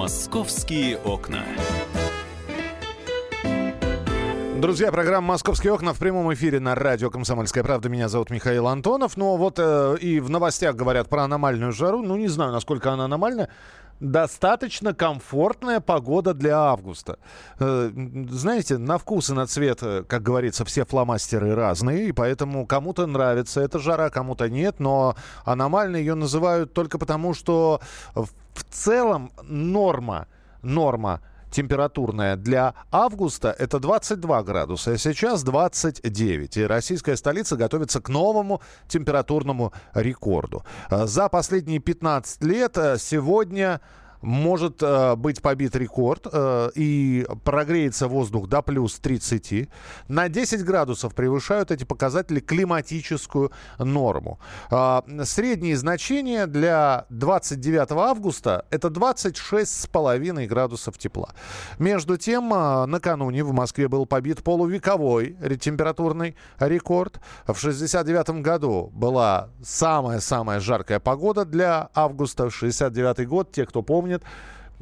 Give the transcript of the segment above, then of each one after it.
Московские окна. Друзья, программа «Московские окна» в прямом эфире на радио «Комсомольская правда». Меня зовут Михаил Антонов. Ну вот э, и в новостях говорят про аномальную жару. Ну не знаю, насколько она аномальная. Достаточно комфортная погода для августа. Э, знаете, на вкус и на цвет, э, как говорится, все фломастеры разные, и поэтому кому-то нравится эта жара, кому-то нет, но аномальной ее называют только потому, что в целом норма, норма температурная для августа это 22 градуса, а сейчас 29. И российская столица готовится к новому температурному рекорду. За последние 15 лет э, сегодня может э, быть побит рекорд э, и прогреется воздух до плюс 30. На 10 градусов превышают эти показатели климатическую норму. Э, средние значения для 29 августа это 26,5 градусов тепла. Между тем, э, накануне в Москве был побит полувековой температурный рекорд. В 69 году была самая-самая жаркая погода для августа. 69 год, те, кто помнит, помнит,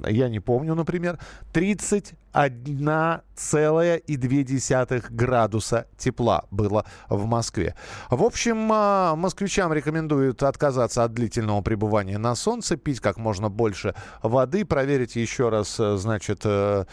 я не помню, например, 31,2 градуса тепла было в Москве. В общем, а, москвичам рекомендуют отказаться от длительного пребывания на солнце, пить как можно больше воды, проверить еще раз, э, значит, э,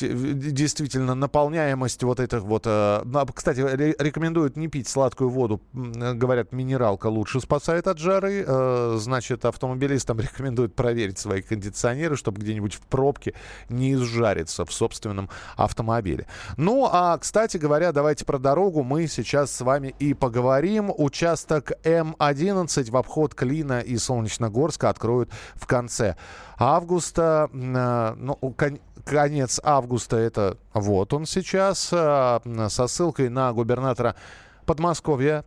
действительно наполняемость вот этих вот... Э, кстати, рекомендуют не пить сладкую воду. Говорят, минералка лучше спасает от жары. Э, значит, автомобилистам рекомендуют проверить свои кондиционеры, чтобы где-нибудь в пробке не изжариться в собственном автомобиле. Ну, а, кстати говоря, давайте про дорогу мы сейчас с вами и поговорим. Участок М11 в обход Клина и Солнечногорска откроют в конце августа. Э, ну, конец августа это вот он сейчас, э, со ссылкой на губернатора Подмосковья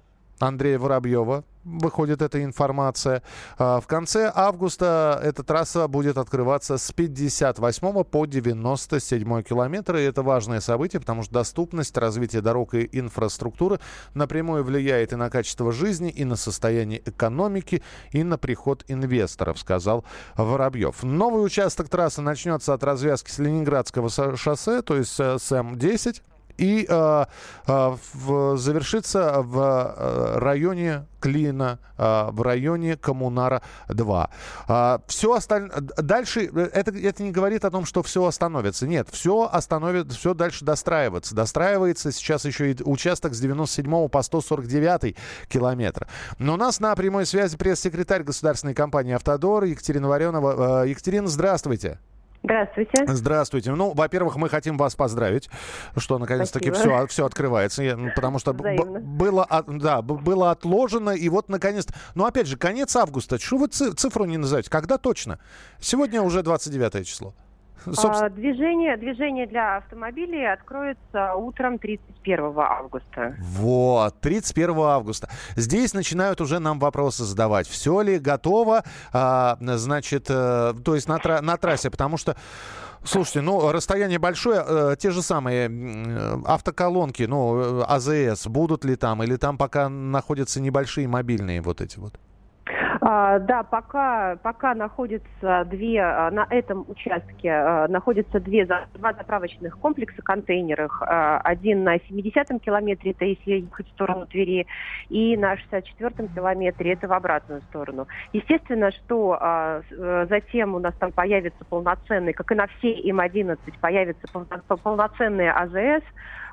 Андрея Воробьева выходит эта информация. А, в конце августа эта трасса будет открываться с 58 по 97 километр. И это важное событие, потому что доступность, развитие дорог и инфраструктуры напрямую влияет и на качество жизни, и на состояние экономики, и на приход инвесторов, сказал Воробьев. Новый участок трассы начнется от развязки с Ленинградского шоссе, то есть э, с М10 и э, э, в, завершится в э, районе Клина, э, в районе Коммунара-2. Э, все остальное... Дальше это, это не говорит о том, что все остановится. Нет, все остановится, все дальше достраивается. Достраивается сейчас еще и участок с 97 по 149 километр. Но у нас на прямой связи пресс-секретарь государственной компании «Автодор» Екатерина Варенова. Екатерина, здравствуйте. Здравствуйте. Здравствуйте. Ну, во-первых, мы хотим вас поздравить, что наконец-таки все, все открывается, потому что было, да, было отложено, и вот наконец Ну, опять же, конец августа. Что вы цифру не называете? Когда точно? Сегодня уже 29 число. Собственно... Движение, движение для автомобилей откроется утром 31 августа. Вот, 31 августа. Здесь начинают уже нам вопросы задавать. Все ли готово, а, значит, а, то есть на, тра- на трассе, потому что Слушайте, ну, расстояние большое, э, те же самые э, автоколонки, ну, э, АЗС, будут ли там, или там пока находятся небольшие мобильные вот эти вот? А, да, пока, пока находятся две, а, на этом участке а, находятся две, два заправочных комплекса контейнеров. Один на 70-м километре, это если ехать в сторону Твери, и на 64-м километре, это в обратную сторону. Естественно, что э, затем у нас там появится полноценный, как и на всей М-11, появится полноценный АЗС, а,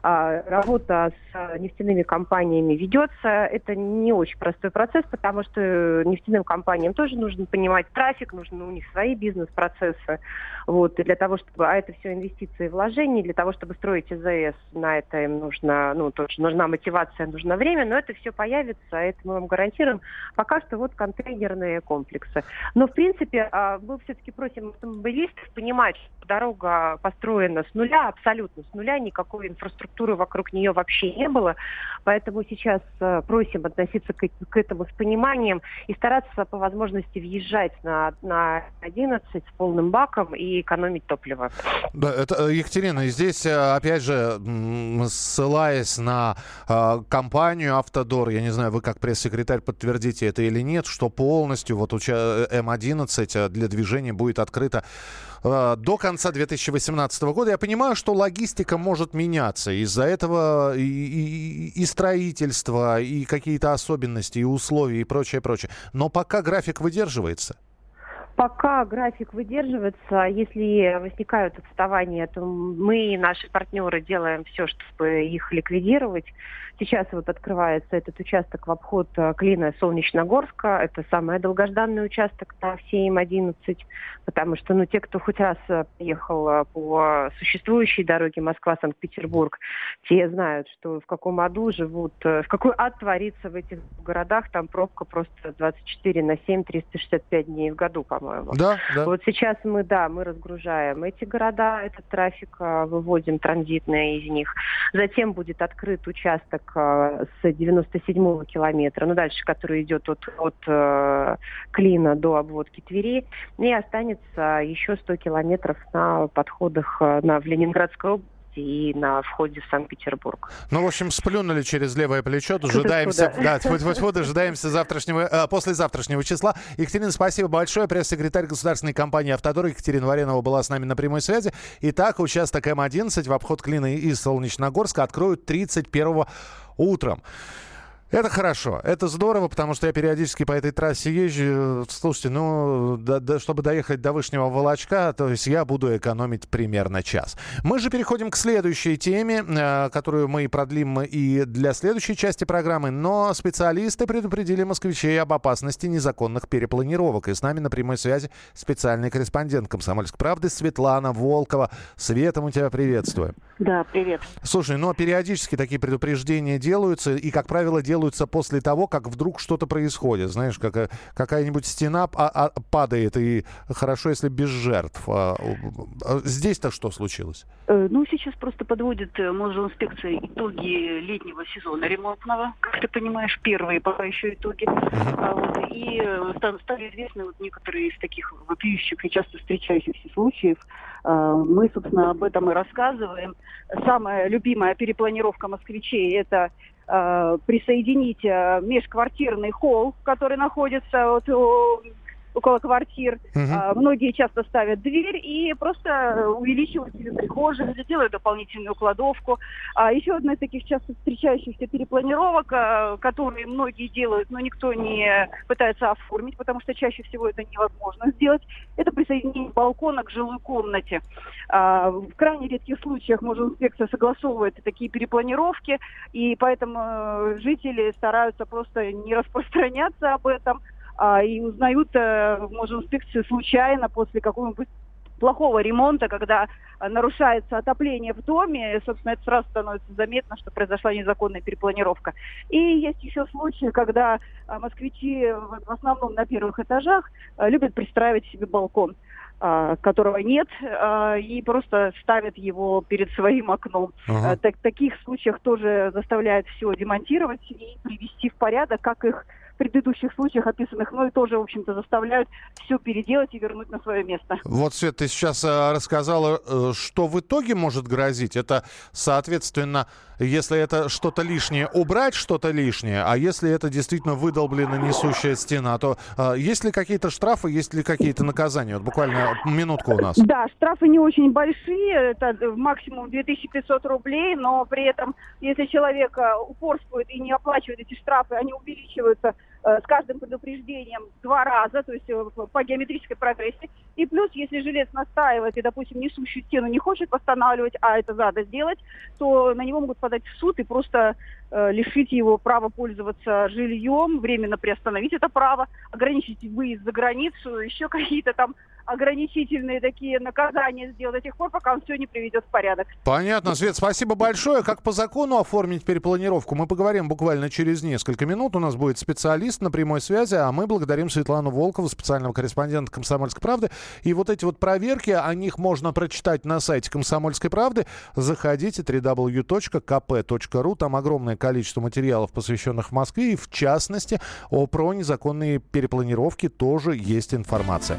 работа с а, нефтяными компаниями ведется. Это не очень простой процесс, потому что нефтяным компаниям тоже нужно понимать трафик, нужны у них свои бизнес-процессы. Вот, и для того, чтобы, а это все инвестиции и вложения, для того, чтобы строить ИЗС, на это им нужно, ну, тоже нужна мотивация, нужно время, но это все появится, это мы вам гарантируем. Пока что вот контейнерные комплексы. Но, в принципе, а, мы все-таки просим автомобилистов понимать, что дорога построена с нуля, абсолютно с нуля, никакой инфраструктуры вокруг нее вообще не было. Поэтому сейчас э, просим относиться к, к этому с пониманием и стараться по возможности въезжать на, на 11 с полным баком и экономить топливо. Да, это, э, Екатерина, здесь, э, опять же, ссылаясь на э, компанию «Автодор», я не знаю, вы как пресс-секретарь подтвердите это или нет, что полностью вот уча- э, М11 для движения будет открыта э, до конца 2018 года. Я понимаю, что логистика может меняться. Из-за этого и, и, и строительство, и какие-то особенности, и условия, и прочее, прочее. Но пока график выдерживается. Пока график выдерживается, если возникают отставания, то мы и наши партнеры делаем все, чтобы их ликвидировать. Сейчас вот открывается этот участок в обход э, Клина Солнечногорска. Это самый долгожданный участок на все М11, потому что ну, те, кто хоть раз э, ехал э, по существующей дороге Москва-Санкт-Петербург, те знают, что в каком аду живут, в какой ад творится в этих городах. Там пробка просто 24 на 7, 365 дней в году, по-моему. Да, да. Вот сейчас мы, да, мы разгружаем эти города, этот трафик выводим транзитный из них. Затем будет открыт участок Э, с 97-го километра, ну дальше, который идет от, от э, Клина до обводки Твери, и останется еще 100 километров на подходах э, на, в Ленинградскую область и на входе в Санкт-Петербург. Ну, в общем, сплюнули через левое плечо, дожидаемся, да, тьфу -тьфу дожидаемся завтрашнего, э, послезавтрашнего числа. Екатерина, спасибо большое. Пресс-секретарь государственной компании «Автодор» Екатерина Варенова была с нами на прямой связи. Итак, участок М11 в обход Клина из Солнечногорска откроют 31 утром. Это хорошо, это здорово, потому что я периодически по этой трассе езжу. Слушайте, ну, да, да, чтобы доехать до Вышнего Волочка, то есть я буду экономить примерно час. Мы же переходим к следующей теме, э, которую мы продлим и для следующей части программы, но специалисты предупредили москвичей об опасности незаконных перепланировок. И с нами на прямой связи специальный корреспондент «Комсомольской правды» Светлана Волкова. Света, мы тебя приветствуем. Да, привет. Слушай, но периодически такие предупреждения делаются, и, как правило, делаются делаются после того, как вдруг что-то происходит. Знаешь, как, какая-нибудь стена а, а, падает, и хорошо, если без жертв. А, а здесь-то что случилось? Э, ну, сейчас просто подводит э, инспекция итоги летнего сезона ремонтного. Как ты понимаешь, первые пока еще итоги. А, вот, и э, стали известны вот некоторые из таких вопиющих и часто встречающихся случаев. А, мы, собственно, об этом и рассказываем. Самая любимая перепланировка москвичей – это э, присоединить э, межквартирный холл, который находится вот около квартир. Угу. А, многие часто ставят дверь и просто увеличивают себе прихожую или делают дополнительную кладовку. А еще одна из таких часто встречающихся перепланировок, а, которые многие делают, но никто не пытается оформить, потому что чаще всего это невозможно сделать, это присоединение балкона к жилой комнате. А, в крайне редких случаях может инспекция согласовывает такие перепланировки, и поэтому э, жители стараются просто не распространяться об этом, а, и узнают, э, может, инспекции случайно после какого-нибудь плохого ремонта, когда э, нарушается отопление в доме, собственно, это сразу становится заметно, что произошла незаконная перепланировка. И есть еще случаи, когда э, москвичи в основном на первых этажах любят пристраивать себе балкон которого нет, и просто ставят его перед своим окном. Ага. Так, таких случаях тоже заставляют все демонтировать и привести в порядок, как их предыдущих случаях описанных, но и тоже, в общем-то, заставляют все переделать и вернуть на свое место. Вот, Свет, ты сейчас э, рассказала, э, что в итоге может грозить. Это, соответственно, если это что-то лишнее, убрать что-то лишнее, а если это действительно выдолблена несущая стена, то э, есть ли какие-то штрафы, есть ли какие-то наказания? Вот буквально минутку у нас. Да, штрафы не очень большие, это максимум 2500 рублей, но при этом, если человек упорствует и не оплачивает эти штрафы, они увеличиваются с каждым предупреждением два раза, то есть э, по геометрической прогрессии. И плюс, если жилец настаивает и, допустим, несущую стену не хочет восстанавливать, а это надо сделать, то на него могут подать в суд и просто э, лишить его права пользоваться жильем, временно приостановить это право, ограничить выезд за границу, еще какие-то там ограничительные такие наказания сделать до тех пор, пока он все не приведет в порядок. Понятно, Свет, спасибо большое. Как по закону оформить перепланировку? Мы поговорим буквально через несколько минут. У нас будет специалист на прямой связи, а мы благодарим Светлану Волкову, специального корреспондента «Комсомольской правды». И вот эти вот проверки, о них можно прочитать на сайте «Комсомольской правды». Заходите www.kp.ru. Там огромное количество материалов, посвященных Москве, и в частности о про незаконные перепланировки тоже есть информация.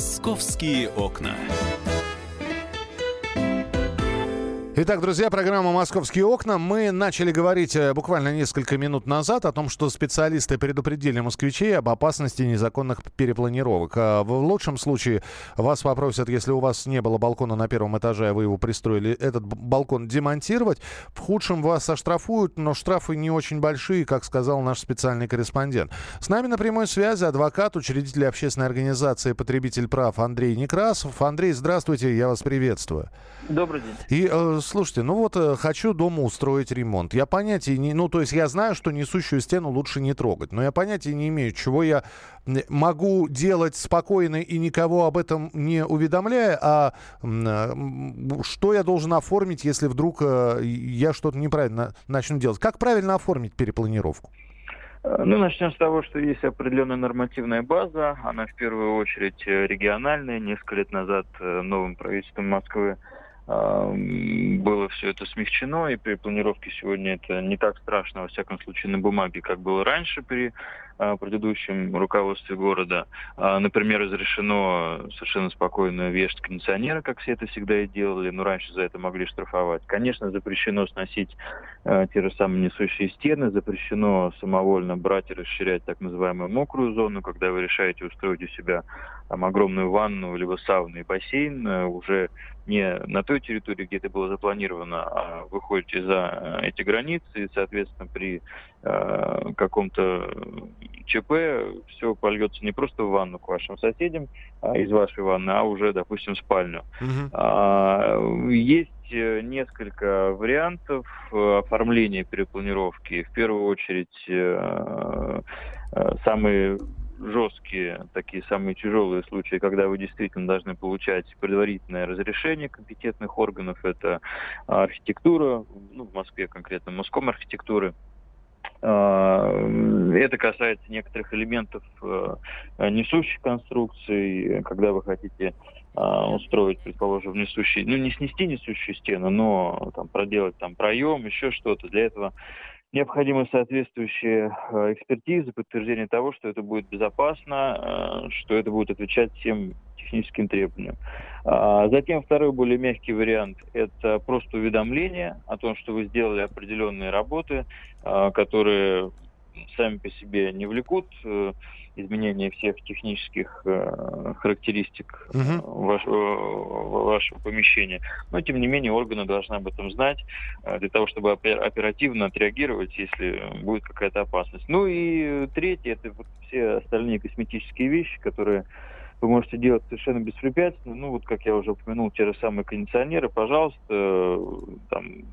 Московские окна. Итак, друзья, программа «Московские окна». Мы начали говорить э, буквально несколько минут назад о том, что специалисты предупредили москвичей об опасности незаконных перепланировок. А в лучшем случае вас попросят, если у вас не было балкона на первом этаже, а вы его пристроили, этот балкон демонтировать. В худшем вас оштрафуют, но штрафы не очень большие, как сказал наш специальный корреспондент. С нами на прямой связи адвокат, учредитель общественной организации «Потребитель прав» Андрей Некрасов. Андрей, здравствуйте, я вас приветствую. Добрый день. И э, слушайте, ну вот э, хочу дома устроить ремонт. Я понятия не... Ну, то есть я знаю, что несущую стену лучше не трогать, но я понятия не имею, чего я могу делать спокойно и никого об этом не уведомляя, а э, что я должен оформить, если вдруг э, я что-то неправильно начну делать. Как правильно оформить перепланировку? Ну, начнем с того, что есть определенная нормативная база. Она в первую очередь региональная. Несколько лет назад новым правительством Москвы было все это смягчено, и при планировке сегодня это не так страшно, во всяком случае, на бумаге, как было раньше при а, предыдущем руководстве города. А, например, разрешено совершенно спокойно вешать кондиционеры, как все это всегда и делали, но раньше за это могли штрафовать. Конечно, запрещено сносить а, те же самые несущие стены, запрещено самовольно брать и расширять так называемую мокрую зону, когда вы решаете устроить у себя там, огромную ванну, либо сауну и бассейн, уже не на той территории, где это было запланировано, а выходите за эти границы, и, соответственно, при э, каком-то ЧП все польется не просто в ванну к вашим соседям а из вашей ванны, а уже, допустим, в спальню. Угу. А, есть э, несколько вариантов э, оформления перепланировки. В первую очередь, э, самые жесткие, такие самые тяжелые случаи, когда вы действительно должны получать предварительное разрешение компетентных органов. Это архитектура, ну, в Москве конкретно, Моском архитектуры. А, это касается некоторых элементов э, несущих конструкций, когда вы хотите а, устроить, предположим, несущий, ну не снести несущую стену, но там проделать там проем, еще что-то. Для этого необходимы соответствующие э, экспертизы, подтверждение того, что это будет безопасно, э, что это будет отвечать всем техническим требованиям. А затем второй более мягкий вариант – это просто уведомление о том, что вы сделали определенные работы, а, которые сами по себе не влекут э, изменения всех технических э, характеристик угу. вашего, вашего помещения. Но, тем не менее, органы должны об этом знать для того, чтобы оперативно отреагировать, если будет какая-то опасность. Ну и третье – это вот все остальные косметические вещи, которые вы можете делать совершенно беспрепятственно. Ну, вот как я уже упомянул, те же самые кондиционеры, пожалуйста, там,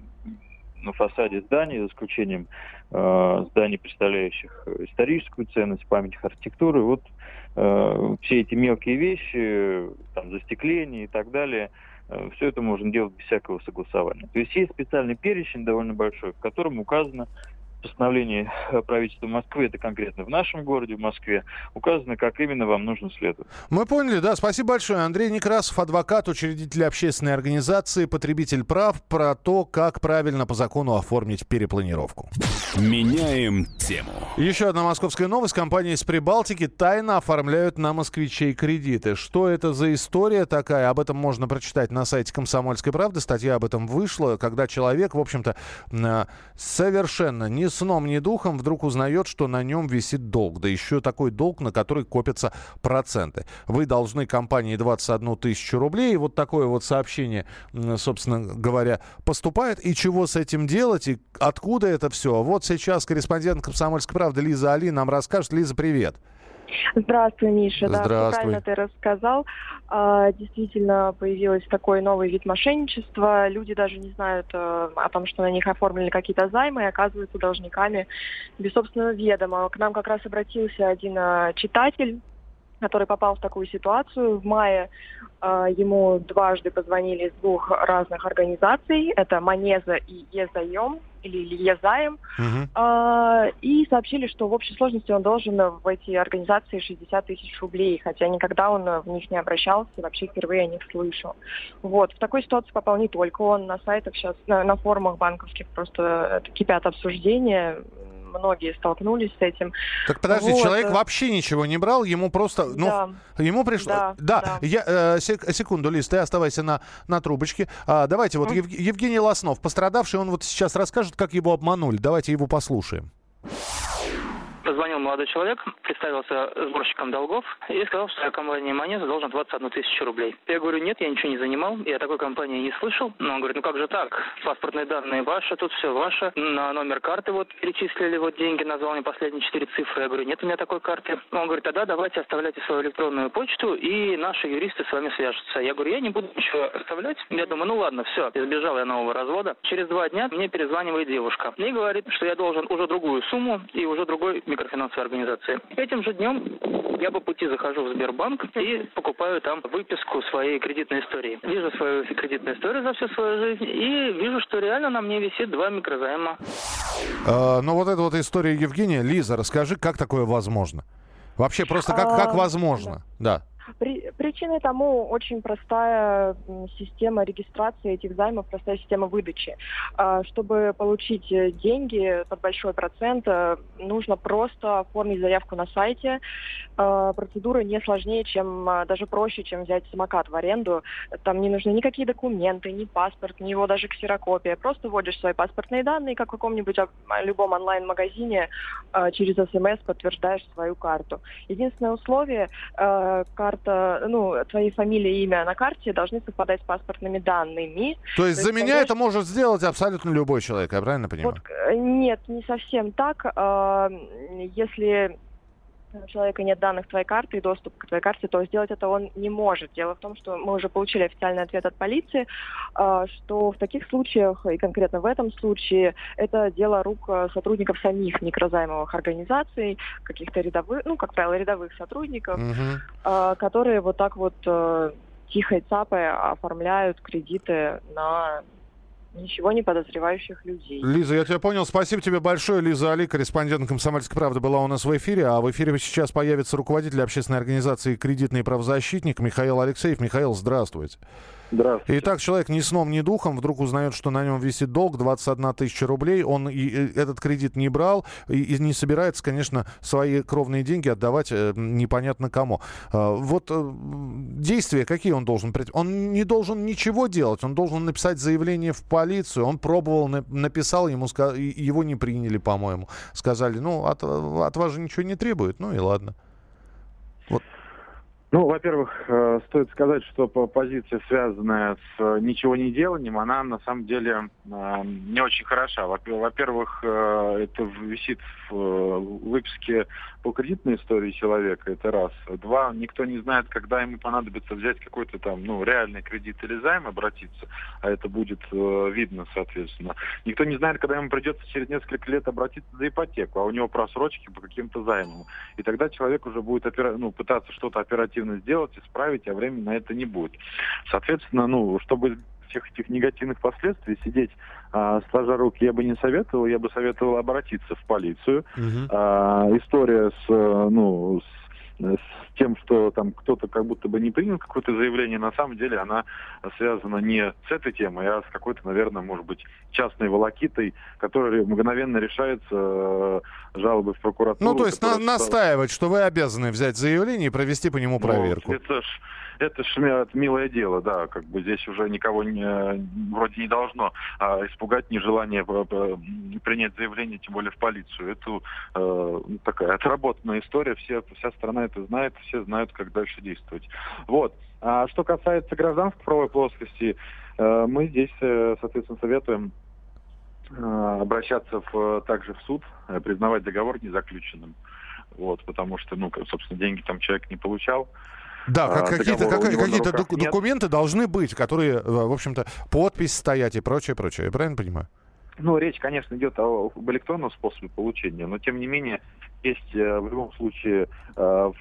на фасаде зданий, за исключением э, зданий, представляющих историческую ценность, память архитектуры. Вот э, все эти мелкие вещи, там, застекление и так далее, э, все это можно делать без всякого согласования. То есть есть специальный перечень довольно большой, в котором указано, постановлении э, правительства Москвы, это конкретно в нашем городе, в Москве, указано, как именно вам нужно следовать. Мы поняли, да. Спасибо большое. Андрей Некрасов, адвокат, учредитель общественной организации «Потребитель прав» про то, как правильно по закону оформить перепланировку. Меняем тему. Еще одна московская новость. Компании из Прибалтики тайно оформляют на москвичей кредиты. Что это за история такая? Об этом можно прочитать на сайте «Комсомольской правды». Статья об этом вышла, когда человек, в общем-то, совершенно не сном, ни духом вдруг узнает, что на нем висит долг. Да еще такой долг, на который копятся проценты. Вы должны компании 21 тысячу рублей. И вот такое вот сообщение, собственно говоря, поступает. И чего с этим делать? И откуда это все? Вот сейчас корреспондент «Комсомольской правды» Лиза Али нам расскажет. Лиза, привет. Здравствуй, Миша. Здравствуй. Да, правильно ты рассказал. А, действительно появилось такой новый вид мошенничества. Люди даже не знают а, о том, что на них оформлены какие-то займы и оказываются должниками без собственного ведома. К нам как раз обратился один а, читатель, который попал в такую ситуацию. В мае э, ему дважды позвонили из двух разных организаций. Это Манеза и Езаем или, Езаем. Мгм. А, и сообщили, что в общей сложности он должен в эти организации 60 тысяч рублей, хотя никогда он в них не обращался, вообще впервые о них слышал. Вот. В такой ситуации попал не только он, на сайтах сейчас, на, на форумах банковских просто это кипят обсуждения, многие столкнулись с этим. Так подожди, Вот, человек вообще ничего не брал, ему просто, ну, Да. ему пришло... Да, да. я, э, сек- секунду, Лиз, ты оставайся на, на трубочке. А, давайте, вот Ев- Евгений Лоснов, пострадавший, он вот сейчас расскажет, как его обманули. Давайте его послушаем. Позвонил молодой человек, представился сборщиком долгов и сказал, что я компании Монеза должен 21 тысячу рублей. Я говорю, нет, я ничего не занимал, я такой компании не слышал. Но он говорит, ну как же так? Паспортные данные ваши, тут все ваше. На номер карты вот перечислили вот деньги, назвал мне последние четыре цифры. Я говорю, нет у меня такой карты. Он говорит, тогда давайте оставляйте свою электронную почту, и наши юристы с вами свяжутся. Я говорю, я не буду ничего оставлять. Я думаю, ну ладно, все, избежал я нового развода. Через два дня мне перезванивает девушка и говорит, что я должен уже другую сумму и уже другой микрофинансовой организации. Этим же днем я по пути захожу в Сбербанк и покупаю там выписку своей кредитной истории. Вижу свою кредитную историю за всю свою жизнь и вижу, что реально на мне висит два микрозайма. Э, ну, вот эта вот история Евгения. Лиза, расскажи, как такое возможно? Вообще, просто как, как А, возможно? Да. При- причиной тому очень простая система регистрации этих займов, простая система выдачи. А, Чтобы получить э, деньги под большой процент, э, нужно просто оформить заявку на сайте. А, Процедура не сложнее, чем а, даже проще, чем взять самокат в аренду. Там не нужны никакие документы, ни паспорт, ни его даже ксерокопия. Просто вводишь свои паспортные данные, как в каком-нибудь любом онлайн-магазине, через СМС подтверждаешь свою карту. Единственное условие, э, карта, ну, твои фамилия и имя на карте должны совпадать с паспортными данными. То есть То за есть, меня конечно- это может сделать абсолютно любой человек, я правильно понимаю? Вот, э, нет, не совсем так. А, Если у человека нет данных твоей карты и доступ к твоей карте, то сделать это он не может. Дело в том, что мы уже получили официальный ответ от полиции, а, что в таких случаях, и конкретно в этом случае, это дело рук э, сотрудников самих микрозаймовых организаций, каких-то рядовых, ну, как правило, рядовых сотрудников, а, которые вот так вот э, тихой цапой оформляют кредиты на ничего не подозревающих людей. Лиза, я тебя понял. Спасибо тебе большое. Лиза Али, корреспондент «Комсомольской правды», была у нас в эфире. А в эфире сейчас появится руководитель общественной организации «Кредитный правозащитник» Михаил Алексеев. Михаил, здравствуйте. Здравствуйте. Итак, человек ни сном, ни духом вдруг узнает, что на нем висит долг 21 тысяча рублей. Он и, этот кредит не брал и, и не собирается, конечно, свои кровные деньги отдавать э, непонятно кому. А, вот э, действия какие он должен предпринять? Он не должен ничего делать. Он должен написать заявление в полицию. Он пробовал, на- написал, ему его не приняли, по-моему. Сказали, ну, от, от вас же ничего не требует. Ну и ладно. Ну, во-первых, э, стоит сказать, что по- позиция, связанная с э, ничего не деланием, она на самом деле э, не очень хороша. Во- Во-первых, это висит в э, выписке по кредитной истории человека, это раз. Два, никто не знает, когда ему понадобится взять какой-то там, ну, реальный кредит или займ, обратиться, а это будет э, видно, соответственно. Никто не знает, когда ему придется через несколько лет обратиться за ипотеку, а у него просрочки по каким-то займам. И тогда человек уже будет опера- ну, пытаться что-то оперативно сделать, исправить, а времени на это не будет. Соответственно, ну, чтобы всех этих негативных последствий сидеть а, сложа руки я бы не советовал, я бы советовал обратиться в полицию. А, история с, э, ну, с с тем, что там кто-то как будто бы не принял какое-то заявление, на самом деле она связана не с этой темой, а с какой-то, наверное, может быть, частной волокитой, которая мгновенно решается э, жалобы в прокуратуру. Ну, то есть на- настаивать, что вы обязаны взять заявление и провести по нему проверку. Ну, это ж это ж это милое дело, да, как бы здесь уже никого не, вроде не должно а, испугать нежелание принять заявление, тем более в полицию. Это э, такая отработанная история, все, вся страна это знает, все знают, как дальше действовать. Вот. А что касается гражданской правовой плоскости, э, мы здесь, э, соответственно, советуем э, обращаться в, также в суд, э, признавать договор незаключенным. Вот, потому что, ну, собственно, деньги там человек не получал. Да, как, а, какие-то, как, какие-то док- документы должны быть, которые, в общем-то, подпись стоять и прочее, прочее. Я правильно понимаю? Ну, речь, конечно, идет об электронном способе получения, но тем не менее есть э, в любом случае э,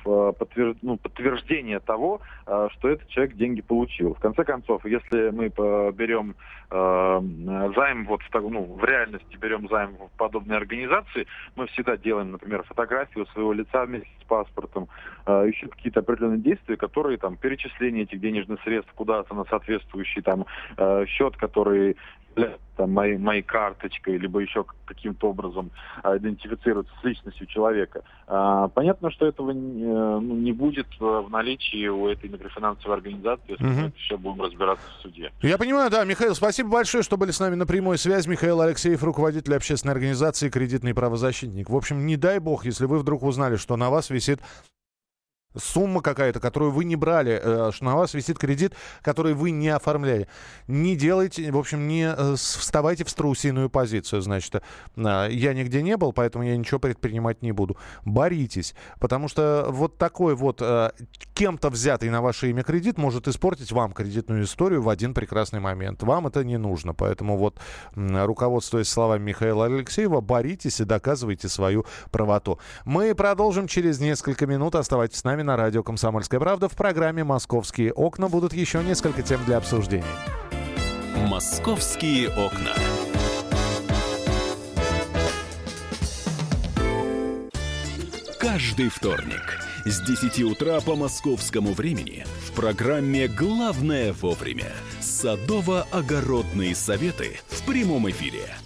ну, подтверждение того, э, что этот человек деньги получил. В конце концов, если мы берем займ, вот в, ну, в реальности берем займ в подобной организации, мы всегда делаем, например, фотографию своего лица вместе с паспортом, еще какие-то определенные действия, которые там перечисление этих денежных средств куда-то на соответствующий там счет, который там, моей, моей карточкой, либо еще каким-то образом идентифицироваться с личностью человека. А, понятно, что этого не, ну, не будет в наличии у этой микрофинансовой организации, если угу. мы это будем разбираться в суде. Я понимаю, да, Михаил, спасибо большое, что были с нами на прямой связи. Михаил Алексеев, руководитель общественной организации «Кредитный правозащитник». В общем, не дай бог, если вы вдруг узнали, что на вас висит сумма какая-то, которую вы не брали, э, что на вас висит кредит, который вы не оформляли. Не делайте, в общем, не э, вставайте в страусиную позицию, значит. Э, я нигде не был, поэтому я ничего предпринимать не буду. Боритесь, потому что вот такой вот кем-то взятый на ваше имя кредит может испортить вам кредитную историю в один прекрасный момент. Вам это не нужно, поэтому вот руководствуясь словами Михаила Алексеева, боритесь и доказывайте свою правоту. Мы продолжим через несколько минут. Оставайтесь с нами на радио «Комсомольская правда». В программе «Московские окна» будут еще несколько тем для обсуждения. «Московские окна». Каждый вторник с 10 утра по московскому времени в программе «Главное вовремя» садово-огородные советы в прямом эфире –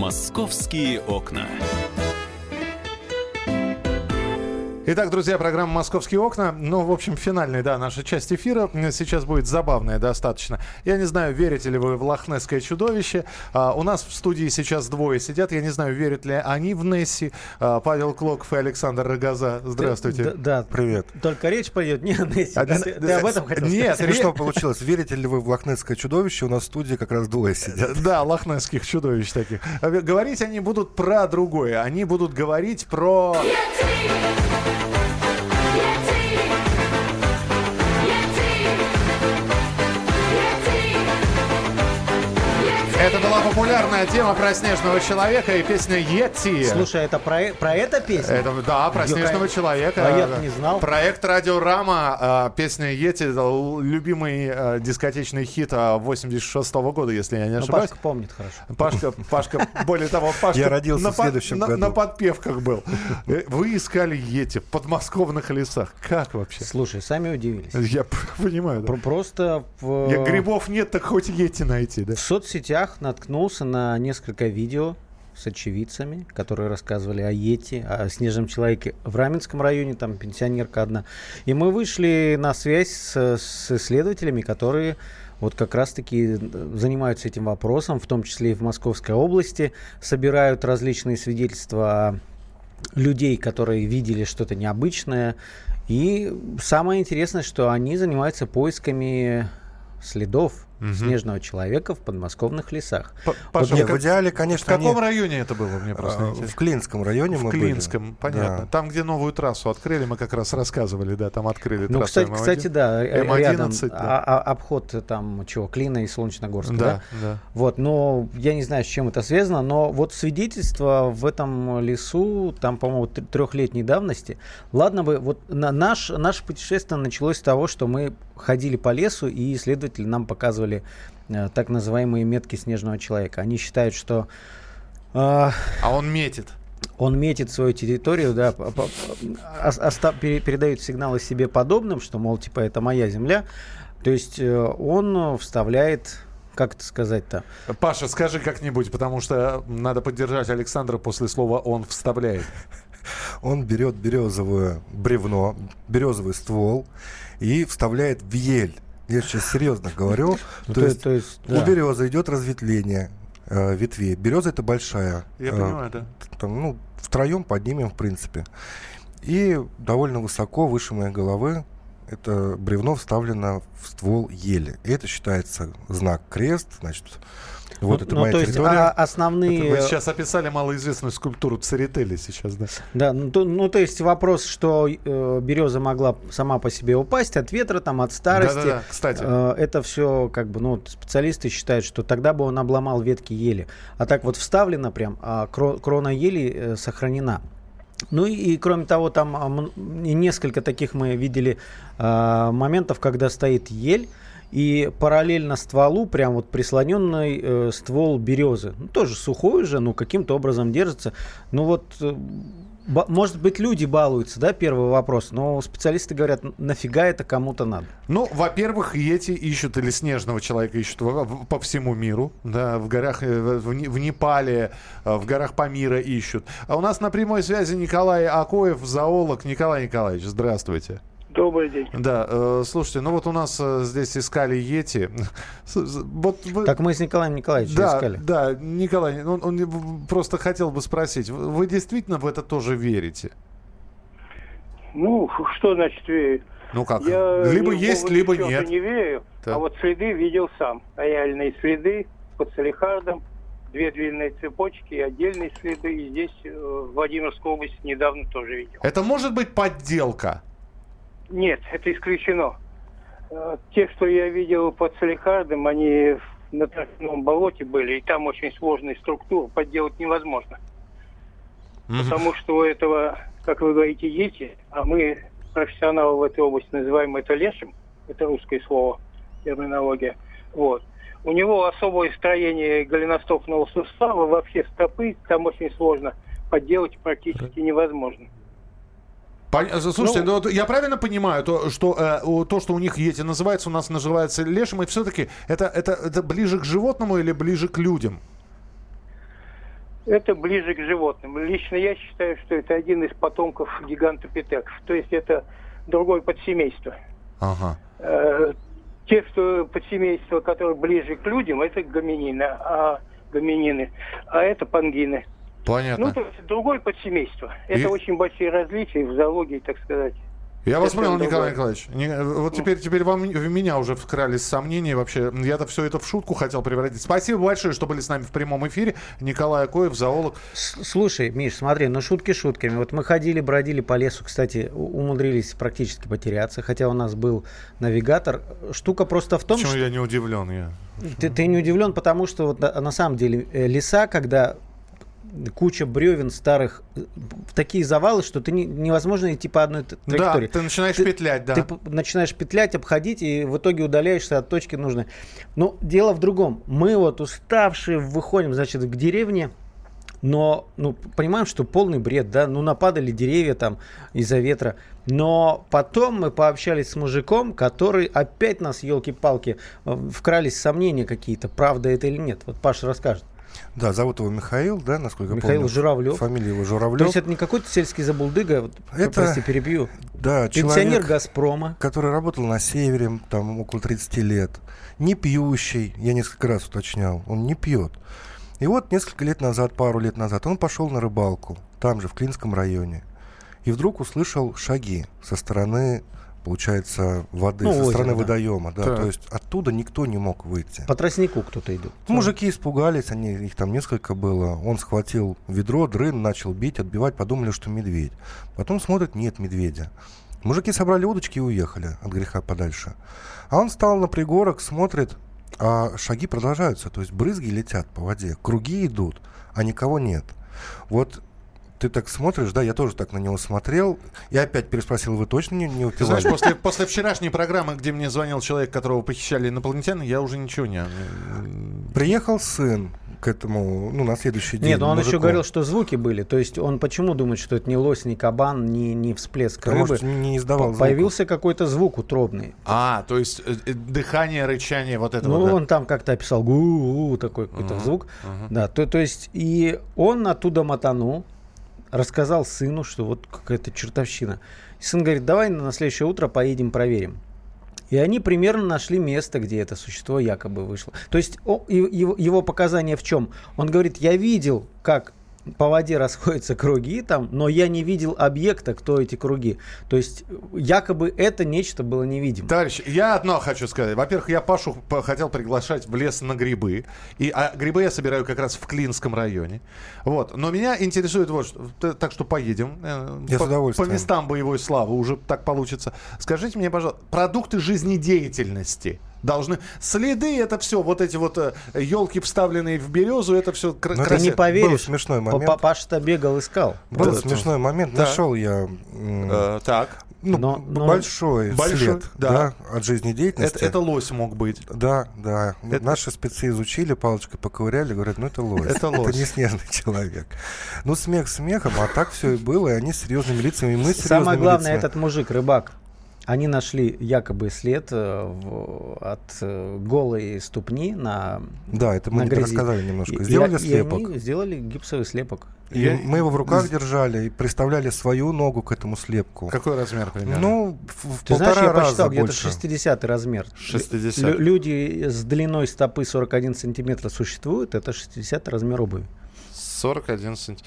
«Московские окна». Итак, друзья, программа «Московские окна». Ну, в общем, финальная, да, наша часть эфира сейчас будет забавная достаточно. Я не знаю, верите ли вы в лохнесское чудовище. А, у нас в студии сейчас двое сидят. Я не знаю, верят ли они в Несси. А, Павел Клоков и Александр Рогоза. Здравствуйте. Да, да, привет. Только речь пойдет не о Несси. А, ты, ты об этом хотел Нет, сказать? что получилось? Верите ли вы в лохнесское чудовище? У нас в студии как раз двое сидят. Да, лохнесских чудовищ таких. Говорить они будут про другое. Они будут говорить про... Это была популярная тема про снежного человека и песня Йети. Слушай, это про, про это песня? Это, да, про Ё, снежного человека. А я не знал. Проект Радиорама, э, песня Йети, любимый э, дискотечный хит 86 -го года, если я не ну, ошибаюсь. Ну, Пашка помнит хорошо. Пашка, Пашка, более того, Пашка я родился на, в следующем на, году. на подпевках был. Э, вы искали Йети в подмосковных лесах. Как вообще? Слушай, сами удивились. Я понимаю. Да. Просто в... Я, грибов нет, так хоть Йети найти, да? В соцсетях днях наткнулся на несколько видео с очевидцами, которые рассказывали о Йети, о снежном человеке в Раменском районе, там пенсионерка одна. И мы вышли на связь с, с исследователями, которые вот как раз-таки занимаются этим вопросом, в том числе и в Московской области, собирают различные свидетельства людей, которые видели что-то необычное. И самое интересное, что они занимаются поисками следов Мгм. снежного человека в подмосковных лесах. П- Паша, Нет, в как- в идеале, конечно, В каком они- районе это было, мне просто А, интересно? В Клинском районе В мы были. Клинском, понятно. Да. Там, где новую трассу открыли, мы как раз рассказывали, да, там открыли Ну, трассу кстати, М1. кстати, да, э, рядом М11, да. а- а- обход там чего, Клина и Солнечногорска, да? Да, да. Вот, но я не знаю, с чем это связано, но вот свидетельство в этом лесу, там, по-моему, трехлетней давности. Ладно бы, вот на наш, наше путешествие началось с того, что мы ходили по лесу, и исследователи нам показывали э, так называемые метки снежного человека. Они считают, что э, А он метит. он метит свою территорию, да, по- по- ос- оста- пере- передает сигналы себе подобным, что, мол, типа, это моя земля. То есть э, он вставляет, как это сказать-то, Паша, скажи как-нибудь, потому что надо поддержать Александра после слова «он вставляет». Он берет березовое бревно, березовый ствол и вставляет в ель. Я сейчас серьезно говорю. Ну, То то- есть то есть, у да. березы идет разветвление э, ветвей. Береза это большая. Я Э, понимаю, да. Там, ну, втроем поднимем, в принципе. И довольно высоко, выше моей головы, это бревно вставлено в ствол ели. И это считается знак крест, значит, вот Ну, это ну, моя то есть, а- основные... Вы сейчас описали малоизвестную скульптуру Церетели сейчас, да? Да, ну то, ну, то есть вопрос, что э, береза могла сама по себе упасть от ветра, там, от старости. Да-да-да, кстати. Э, это все, как бы, ну, специалисты считают, что тогда бы он обломал ветки ели. А так вот вставлено прям, а кро- крона ели э, сохранена. Ну и, и кроме того, там а, несколько таких мы видели а, моментов, когда стоит ель, и параллельно стволу, прям вот прислоненный э, ствол березы. Ну, тоже сухой же, ну, каким-то образом держится. Ну, вот, э, может быть, люди балуются, да, первый вопрос, но специалисты говорят, нафига это кому-то надо? Ну, во-первых, эти ищут или снежного человека ищут по всему миру, да, в горах, э, в Непале, э, в горах Памира ищут. А у нас на прямой связи Николай Акоев, зоолог. Николай Николаевич, здравствуйте. Добрый день. Да, э, слушайте, ну вот у нас э, здесь искали Йети. Вот вы- Так мы с Николаем Николаевичем да, искали. да, Николай, он, он в- просто хотел бы спросить, вы действительно в это тоже верите? Ну, что значит верю? Ну как, Я либо есть, либо нет. не верю, Так. а вот следы видел сам. Реальные следы под Салихардом, две длинные цепочки и отдельные следы. И здесь, э, в Владимирской области, недавно тоже видел. Это может быть подделка? Нет, это исключено. Э, Те, что я видел под Салихардом, они на торфяном болоте были, и там очень сложная структура, подделать невозможно. Потому что у этого, как вы говорите, дети, а мы, профессионалы в этой области, называем это лешим, это русское слово, терминология. Вот. У него особое строение голеностопного сустава, вообще стопы, там очень сложно подделать практически невозможно. Пон- Слушайте, ну, вот я правильно понимаю, то, что э, то, что у них ети называется, у нас называется лешим, и все-таки это, это, это ближе к животному или ближе к людям? Это ближе к животным. Лично я считаю, что это один из потомков гигантопитеков. То есть это другое подсемейство. Ага. Э, те, что подсемейство, которое ближе к людям, это гоминины, а гоминины, а это пангины. Понятно. Ну, то есть другое подсемейство. Это И- очень большие различия в зоологии, так сказать. Я вас понял, Николай. Николаевич. Не- Вот теперь, теперь вам, в меня уже вкрались сомнения вообще. Я-то все это в шутку хотел превратить. Спасибо большое, что были с нами в прямом эфире. Николай Акоев, зоолог. Слушай, Миш, смотри, ну шутки шутками. Вот мы ходили, бродили по лесу, кстати, умудрились практически потеряться, хотя у нас был навигатор. Штука просто в том, Почему что я не удивлен? Я... ты, ты не удивлен, потому что вот на, на самом деле э, леса, когда куча бревен старых, такие завалы, что ты не- невозможно идти по одной т- Да, траектории. ты начинаешь петлять, да. Ты начинаешь петлять, обходить, и в итоге удаляешься от точки нужной. Но дело в другом. Мы вот уставшие выходим, значит, к деревне, но, ну, понимаем, что полный бред, да, ну, нападали деревья там из-за ветра. Но потом мы пообщались с мужиком, который опять нас, елки-палки, вкрались сомнения какие-то, правда это или нет. Вот Паша расскажет. Да, зовут его Михаил, да, насколько Михаил помню. Журавлев. Фамилия его Журавлев. То есть это не какой-то сельский забулдыга, вот, Это- прости, перебью. Да, Пенсионер человек, Газпрома. который работал на севере, там около 30 лет, не пьющий, я несколько раз уточнял, он не пьет. И вот несколько лет назад, пару лет назад, он пошел на рыбалку, там же, в Клинском районе. И вдруг услышал шаги со стороны получается, воды Ну, со озеро, стороны да. водоема, да, Так. то есть оттуда никто не мог выйти. По тростнику кто-то идет. Мужики испугались, они, их там несколько было. Он схватил ведро, дрын, начал бить, отбивать, подумали, что медведь. Потом смотрят, нет медведя. Мужики собрали удочки и уехали от греха подальше. А он встал на пригорок, смотрит, а шаги продолжаются. То есть брызги летят по воде, круги идут, а никого нет. Вот ты так смотришь, да, я тоже так на него смотрел. И опять переспросил, вы точно не, не Ты знаешь, выпивали?» после, после вчерашней программы, где мне звонил человек, которого похищали инопланетяне, я уже ничего не... Приехал сын к этому, ну, на следующий день. Нет, но он еще мужику. говорил, что звуки были. То есть он почему думает, что это не лось, не кабан, не, не всплеск Да, рыбы? может, не издавал. Появился какой-то звук утробный. А, то есть э, э, дыхание, рычание, вот это Ну, вот. да. он там как-то описал гу такой какой-то Мгм, звук. мгм. Да, то, то есть и он оттуда мотанул, рассказал сыну, что вот какая-то чертовщина. И сын говорит, давай на следующее утро поедем проверим. И они примерно нашли место, где это существо якобы вышло. То есть о- его, его показания в чем? Он говорит, я видел, как по воде расходятся круги там, но я не видел объекта, кто эти круги. То есть якобы это нечто было невидимо. Товарищ, я одно хочу сказать. Во-первых, я Пашу хотел приглашать в лес на грибы. И, а грибы я собираю как раз в Клинском районе. Вот. Но меня интересует вот что. Так что поедем. э, Я с по, удовольствием. По местам боевой славы уже так получится. Скажите мне, пожалуйста, продукты жизнедеятельности должны... Следы это все, вот эти вот елки, вставленные в березу, это все кра- Ну, это Ты не красиво. поверишь. Был смешной момент. Папаша-то бегал, искал. Был Да, смешной момент. Да. Нашел я Э, так. ну, Но- но- большой, Большой, след да. да, от жизнедеятельности. Это, это лось мог быть. Да, да. Это- Наши спецы изучили, палочкой поковыряли, говорят, ну это лось. Это лось. не снежный человек. Ну, смех смехом, а так все и было, и они с серьезными лицами, и мы с Самое главное, лицами. этот мужик, рыбак, они нашли якобы след э, в- от э, голой ступни на Да, это мы на грязи. рассказали немножко. Сделали и, слепок. И они сделали гипсовый слепок. И Я- мы его в руках держали и представляли свою ногу к этому слепку. Какой размер примерно? Ну, в, в Ты знаешь, полтора я раза посчитал где-то больше. 60 размер. 60. Лю- люди с длиной стопы 41 сантиметра существуют, это 60 размер обуви. 41 сантиметр.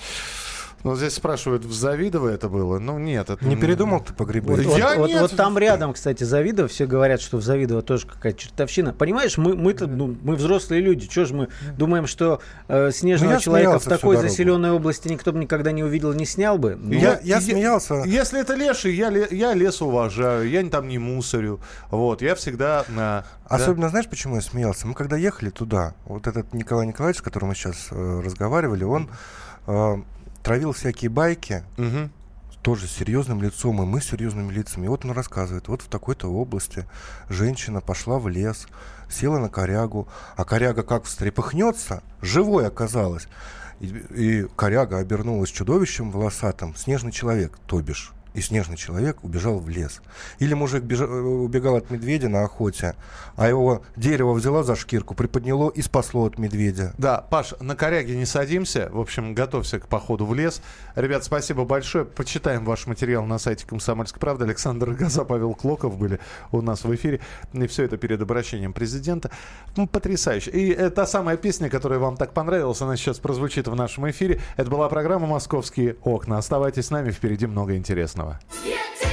Ну, здесь спрашивают, в Завидово это было? Ну, нет. Это... Не передумал ты по грибы? Вот, Я вот- нет. вот там рядом, кстати, Завидово, все говорят, что в Завидово тоже какая-то чертовщина. Понимаешь, мы, мы-то, ну, мы взрослые люди, что же мы думаем, что э, снежного Ну, я человека в такой заселенной области никто бы никогда не увидел, не снял бы? Ну, Я, я смеялся. Если это леший, я, я лес уважаю, я там не мусорю. Вот, я всегда... на Особенно, знаешь, почему я смеялся? Мы когда ехали туда, вот этот Николай Николаевич, с которым мы сейчас э, разговаривали, он э, травил всякие байки, Мгм. тоже с серьезным лицом, и мы с серьезными лицами. И вот он рассказывает, вот в такой-то области женщина пошла в лес, села на корягу, а коряга как встрепыхнется, живой оказалась. И, и коряга обернулась чудовищем волосатым, снежный человек, то бишь. И снежный человек убежал в лес. Или мужик бежа- э, убегал от медведя на охоте, а его дерево взяло за шкирку, приподняло и спасло от медведя. Да, Паш, на коряге не садимся. В общем, готовься к походу в лес. Ребят, спасибо большое. Почитаем ваш материал на сайте Комсомольской правды. Александр Газа, Павел Клоков были у нас в эфире. И все это перед обращением президента. Ну, потрясающе. И э, та самая песня, которая вам так понравилась, она сейчас прозвучит в нашем эфире. Это была программа «Московские окна». Оставайтесь с нами, впереди много интересного. Eisenhower.